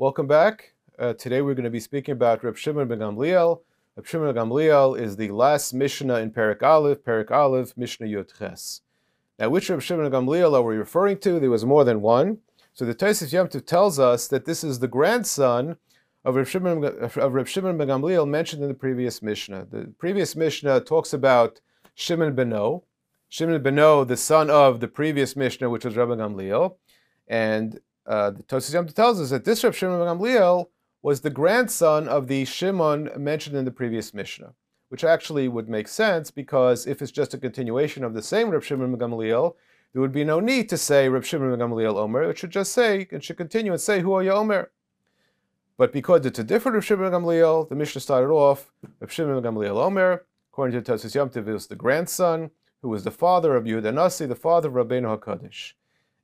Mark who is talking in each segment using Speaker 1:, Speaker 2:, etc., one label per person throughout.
Speaker 1: Welcome back. Uh, today we're going to be speaking about Reb Shimon ben Gamliel. Reb Shimon ben Gamliel is the last Mishnah in Perek Aleph, Perek Aleph, Mishnah Yud Ches. Now, which Reb Shimon ben Gamliel are we referring to? There was more than one. So the Tosfos Yom Tov tells us that this is the grandson of Reb Shimon, of Reb Shimon ben Gamliel mentioned in the previous Mishnah. The previous Mishnah talks about Shimon Beno, Shimon Beno, the son of the previous Mishnah, which was Rabbi Gamliel, and uh, the Tosfos Yom tells us that this Reb Shimon ben Gamliel was the grandson of the Shimon mentioned in the previous Mishnah, which actually would make sense because if it's just a continuation of the same Reb Shimon ben Gamliel, there would be no need to say Reb Shimon ben Gamliel Omer. It should just say, it should continue and say, Who are you Omer? But because it's a different Reb Shimon ben Gamliel, the Mishnah started off, Reb Shimon ben Gamliel Omer, according to Tosfos Yom Tov, was the grandson, who was the father of Yehuda Nasi, the father of Rabbeinu HaKadosh,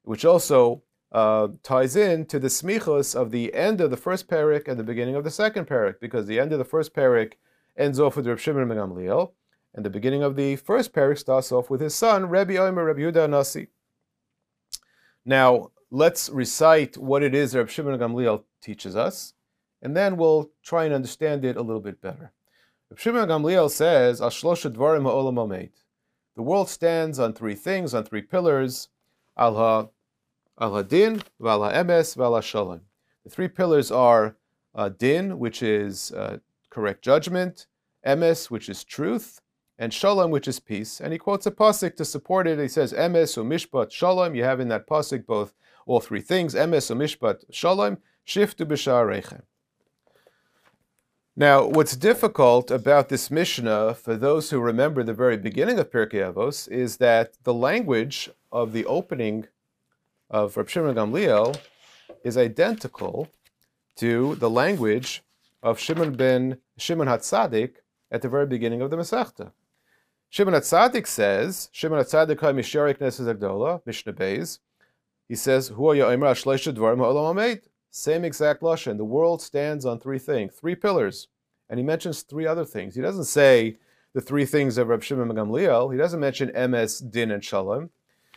Speaker 1: which also uh, ties in to the smichos of the end of the first parak and the beginning of the second parak, because the end of the first parak ends off with Reb Shimon ben Gamliel, and the beginning of the first parak starts off with his son, Rabbi Omer, Rabbi Yehuda Nasi. Now, let's recite what it is Reb Shimon ben Gamliel teaches us, and then we'll try and understand it a little bit better. Reb Shimon ben Gamliel says, Al shlosha dvarim ha'olam. The world stands on three things, on three pillars, al ha al-Hadin, Val-Ha'emes, Val-Shalom. The three pillars are uh, Din, which is uh, correct judgment, Emes, which is truth, and Shalom, which is peace. And he quotes a pasuk to support it. He says, Emes u'mishpat Shalom. You have in that pasuk both all three things, Emes u'mishpat Shalom, Shiftu b'sha'arechem. Now, what's difficult about this Mishnah, for those who remember the very beginning of Pirkei Avos, is that the language of the opening of Reb Shimon Gamliel is identical to the language of Shimon ben Shimon Hatzadik at the very beginning of the Masechta. Shimon Hatzadik says, Shimon Hatzadik ha misharik neses agdola, Mishnah Beis. He says, Hu ha'yomer ashleisha dvarim ha'olam hameid. Same exact lashon. The world stands on three things, three pillars, and he mentions three other things. He doesn't say the three things of Reb Shimon Gamliel. He doesn't mention Emes, Din, and Shalom.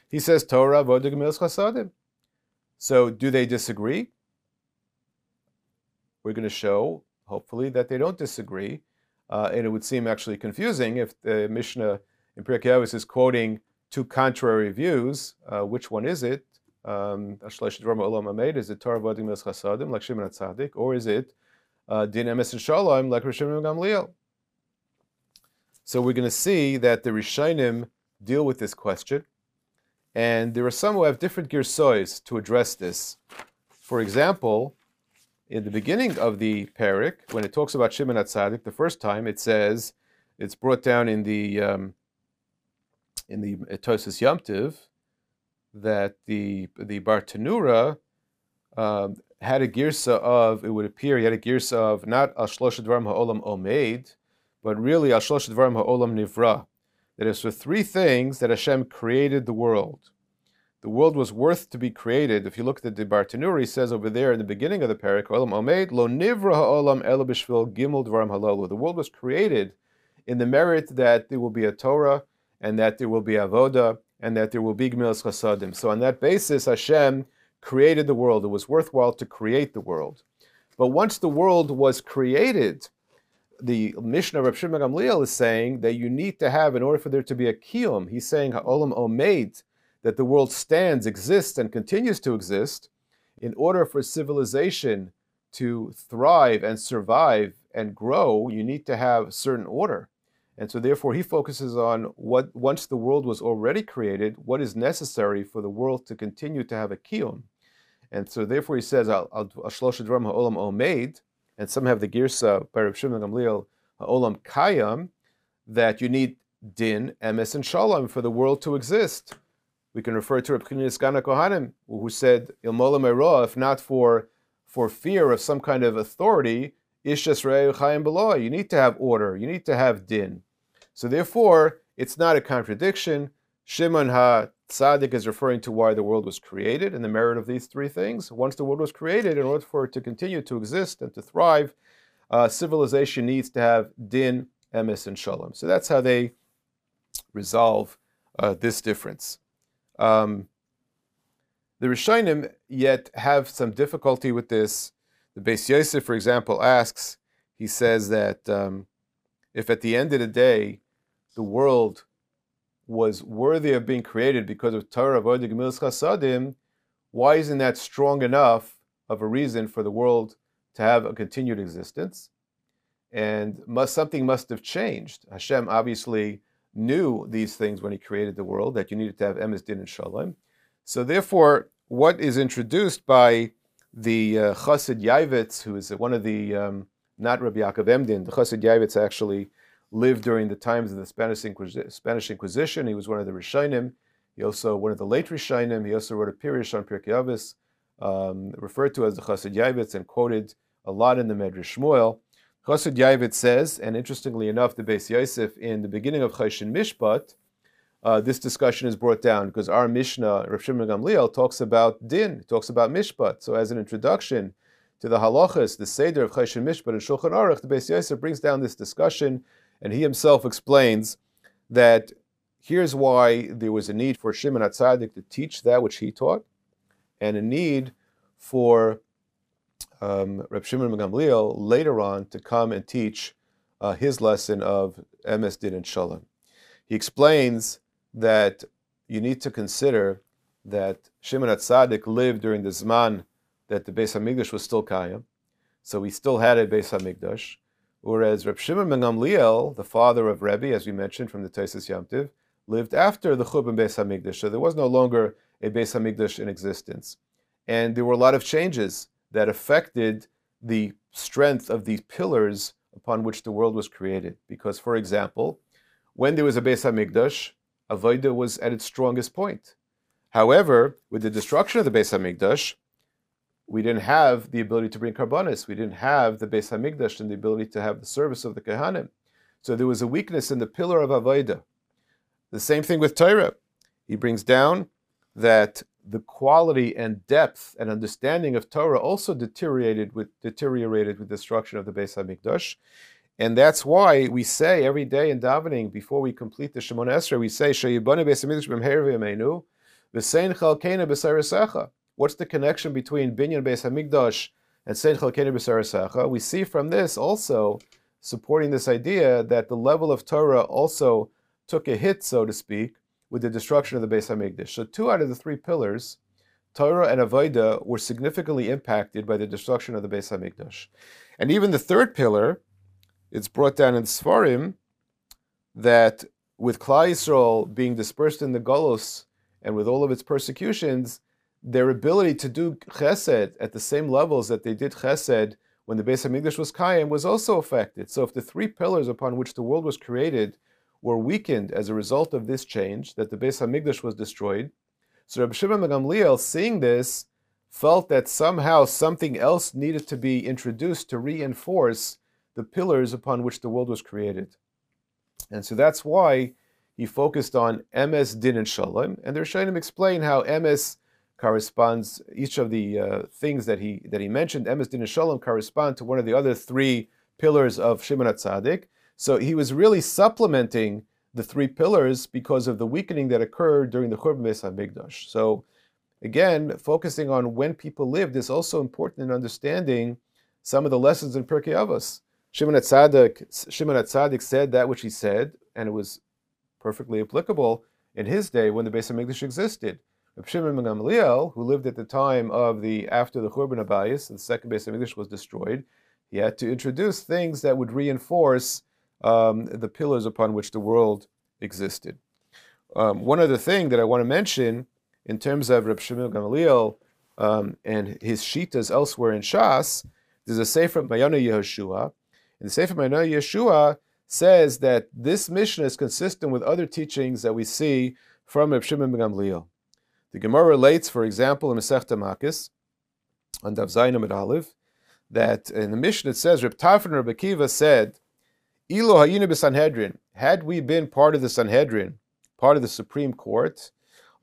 Speaker 1: He says Torah, Vodah, Gemilas, Chasadim. So do they disagree? We're going to show, hopefully, that they don't disagree. Uh, and it would seem actually confusing if the Mishnah in Pirkei is quoting two contrary views. Uh, which one is it? Um, is it Torah Vodim Mes Chasadim, like Shimon Tzadik, or is it uh, Din Emes and Shalom, like Rishon Gamliel? So we're going to see that the Rishonim deal with this question. And there are some who have different girsois to address this. For example, in the beginning of the parak, when it talks about Shimon Atzadik, the first time it says, it's brought down in the um, in the Etosis Yomtiv that the the Bartenura um, had a girsa of, it would appear, he had a girsa of not Ashlosh Dvarim Ha'olam Omeid, but really Ashlosh Dvarim Ha'olam Nivra that it's for three things that Hashem created the world. The world was worth to be created. If you look at the Bartenura, he says over there in the beginning of the parak, Olam Omeid, Lo Nivra Ha'olam Elabishvil Gimel Dvarim Halalu. The world was created in the merit that there will be a Torah, and that there will be Avoda, and that there will be Gemilas Chasadim. So on that basis, Hashem created the world. It was worthwhile to create the world. But once the world was created, the Mishnah of Shimon Gamliel is saying that you need to have, in order for there to be a kiyum, he's saying ha'olam omeid, that the world stands, exists, and continues to exist, in order for civilization to thrive and survive and grow, you need to have certain order. And so therefore he focuses on what once the world was already created, what is necessary for the world to continue to have a kiyum. And so therefore he says, Ashlosh ha'olam omeid, and some have the girsa by Rav Shimon Gamliel Olam Kayam that you need din, emes, and shalom for the world to exist. We can refer to Rav Gana Kohanim, who said ilmolam eroah, if not for for fear of some kind of authority, ishas chayim below. You need to have order. You need to have din. So therefore, it's not a contradiction. Shimon ha Tzaddik is referring to why the world was created and the merit of these three things. Once the world was created, in order for it to continue to exist and to thrive, uh, civilization needs to have din, emes, and shalom. So that's how they resolve uh, this difference. Um, the Rishonim yet have some difficulty with this. The Beis Yosef, for example, asks, he says that um, if at the end of the day the world was worthy of being created because of Torah, Avodah, Gemilas Chasadim, why isn't that strong enough of a reason for the world to have a continued existence? And must, something must have changed. Hashem obviously knew these things when he created the world, that you needed to have emes din and shalom. So therefore, what is introduced by the uh, Chassid Yavitz, who is one of the, um, not Rabbi Yaakov Emden, the Chassid Yavitz actually lived during the times of the Spanish, Inquisi- Spanish Inquisition. He was one of the Rishonim. He also, one of the late Rishonim, he also wrote a Pirush on Pirkei Avos, um, referred to as the Chassid Yavitz and quoted a lot in the Medrash Shmuel. Chassid Yavitz says, and interestingly enough, the Beis Yosef in the beginning of Choshen Mishpat, uh, this discussion is brought down because our Mishnah, Rav Shimon Gamliel, talks about din, talks about mishpat. So, as an introduction to the halachas, the seder of Choshen Mishpat and Shulchan Aruch, the Beis Yosef brings down this discussion, and he himself explains that here's why there was a need for Shimon HaTzadik to teach that which he taught, and a need for um, Reb Shimon Gamliel later on to come and teach uh, his lesson of Emes Din and Shalom. He explains that you need to consider that Shimon HaTzadik lived during the Zman that the Beis HaMikdash was still Kayam, so we still had a Beis HaMikdash, whereas Reb Shimon ben Gamliel, the father of Rebbe, as we mentioned from the Taisus Yamtiv, lived after the Churban Beis HaMikdash, so there was no longer a Beis HaMikdash in existence. And there were a lot of changes that affected the strength of these pillars upon which the world was created. Because, for example, when there was a Beis Hamikdash, Avodah was at its strongest point. However, with the destruction of the Beis Hamikdash, we didn't have the ability to bring karbanis. We didn't have the Beis Hamikdash and the ability to have the service of the Kehanim. So there was a weakness in the pillar of Avodah. The same thing with Torah. He brings down that the quality and depth and understanding of Torah also deteriorated with deteriorated with destruction of the Beis Hamikdash, and that's why we say every day in davening before we complete the Shemona Esrei, we say Sheyibane Beis Hamikdash b'mher v'yameinu v'sein chalkena b'sarasecha. What's the connection between Binyan Beis Hamikdash and Sein chalkena b'sarasecha? We see from this also supporting this idea that the level of Torah also took a hit, so to speak, with the destruction of the Beis Hamikdash. So two out of the three pillars, Torah and Avodah, were significantly impacted by the destruction of the Beis Hamikdash. And even the third pillar, it's brought down in Sfarim that with Klal Yisrael being dispersed in the Golos and with all of its persecutions, their ability to do chesed at the same levels that they did chesed when the Beis Hamikdash was Kaim was also affected. So if the three pillars upon which the world was created were weakened as a result of this change, that the Beis Hamikdash was destroyed. So Rabbi Shimon Gamliel, seeing this, felt that somehow something else needed to be introduced to reinforce the pillars upon which the world was created. And so that's why he focused on Emes, Din, and Shalom. And the Rishonim explain how Emes corresponds, each of the uh, things that he, that he mentioned, Emes, Din, Shalom correspond to one of the other three pillars of Shimon HaTzadik. So he was really supplementing the three pillars because of the weakening that occurred during the Churban Beis HaMikdash. So again, focusing on when people lived is also important in understanding some of the lessons in Pirkei Avos. Shimon HaTzadik, Shimon HaTzadik said that which he said, and it was perfectly applicable in his day when the Beis HaMikdash existed. Shimon ben Gamliel, who lived at the time of the after the Churban Abayis, the second Beis HaMikdash was destroyed, he had to introduce things that would reinforce um, the pillars upon which the world existed. Um, one other thing that I want to mention in terms of Reb Shimon Gamaliel um, and his shitas elsewhere in Shas, there's a Sefer Mayana Yehoshua. And the Sefer Mayana Yeshua says that this Mishnah is consistent with other teachings that we see from Reb Shimon Gamaliel. The Gemara relates, for example, in Masechta Makkos, on Daf Zayin that in the Mishnah it says, Reb Tarfon Reb Akiva said, Ilo hayinu Sanhedrin. Had we been part of the Sanhedrin, part of the Supreme Court,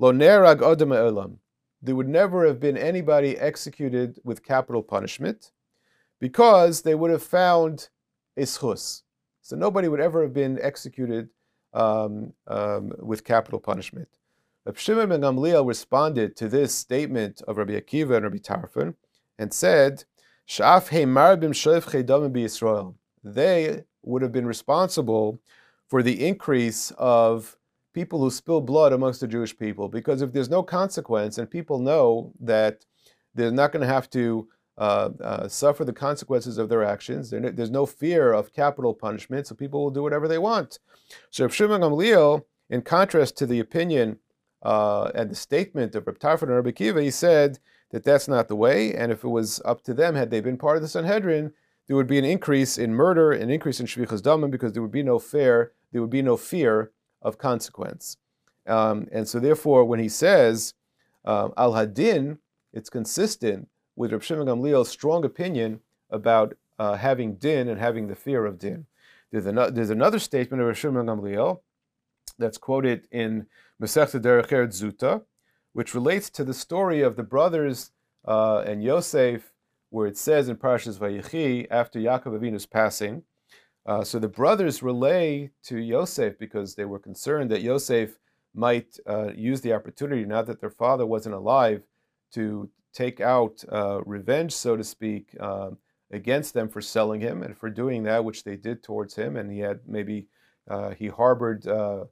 Speaker 1: lo nerag odem elam, there would never have been anybody executed with capital punishment, because they would have found ischus. So nobody would ever have been executed um, um, with capital punishment. Rabbi Shimon ben Gamliel responded to this statement of Rabbi Akiva and Rabbi Tarfon and said Shaf Heimarbim Shoif Israel. They would have been responsible for the increase of people who spill blood amongst the Jewish people. Because if there's no consequence and people know that they're not going to have to uh, uh, suffer the consequences of their actions, there's no fear of capital punishment, so people will do whatever they want. So Shimon Gamliel, in contrast to the opinion uh, and the statement of Reb Tarfon and Rabbi Kiva, he said that that's not the way, and if it was up to them, had they been part of the Sanhedrin, there would be an increase in murder, an increase in shfichas damim, because there would be no fear, there would be no fear of consequence. Um, and so, therefore, when he says uh, al hadin, it's consistent with Reb Shimon Gamliel's strong opinion about uh, having din and having the fear of din. There's, an, there's another statement of Reb Shimon Gamliel that's quoted in Masechta Derech Zuta, which relates to the story of the brothers uh, and Yosef, where it says in Parashas Vayechi after Yaakov Avinu's passing. Uh, so the brothers relay to Yosef because they were concerned that Yosef might uh, use the opportunity, now that their father wasn't alive, to take out uh, revenge, so to speak, um, against them for selling him and for doing that which they did towards him. And he had maybe uh, he harbored uh,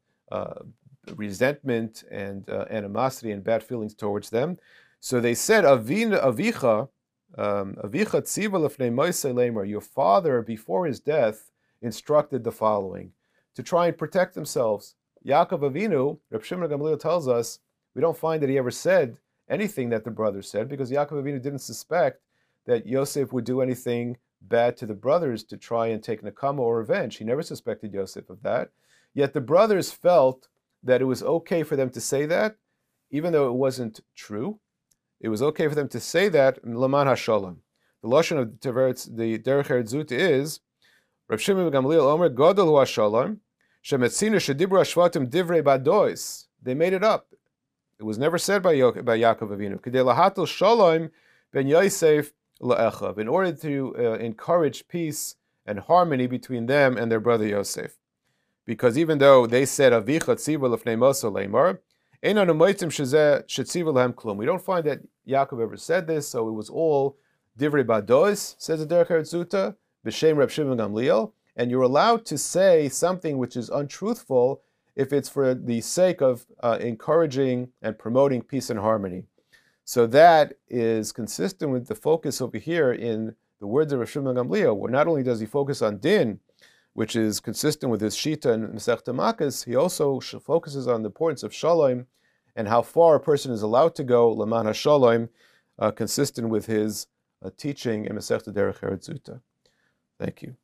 Speaker 1: resentment and animosity and bad feelings towards them. So they said, Avicha, um, Avicha tziva your father before his death instructed the following to try and protect themselves. Yaakov Avinu, Reb Shimon Gamliel tells us, we don't find that he ever said anything that the brothers said because Yaakov Avinu didn't suspect that Yosef would do anything bad to the brothers to try and take nakama or revenge. He never suspected Yosef of that. Yet the brothers felt that it was okay for them to say that, even though it wasn't true. It was okay for them to say that Laman Hashalom. The lashon of the Derech Eretz is Rav Shimon Gamliel Omer Godel Hu Hashalom Shemetzina Shedibru Ashvatim Divrei Badois. They made it up. It was never said by, by Yaakov Avinu. Kedei lahatel shalom ben Yosef la'echav. In order to uh, encourage peace and harmony between them and their brother Yosef. Because even though they said avicha tziva lefnei mosa leimar, we don't find that Yaakov ever said this, so it was all divrei badois, says the Derech Zuta, b'shem Reb Shimon Gamliel, and you're allowed to say something which is untruthful if it's for the sake of uh, encouraging and promoting peace and harmony. So that is consistent with the focus over here in the words of Rosh Gamliel, where not only does he focus on din, which is consistent with his Shita and Makkos, he also focuses on the importance of Shalom and how far a person is allowed to go, Laman HaShalom, uh, consistent with his uh, teaching in Masechta Derech Eretz Thank you.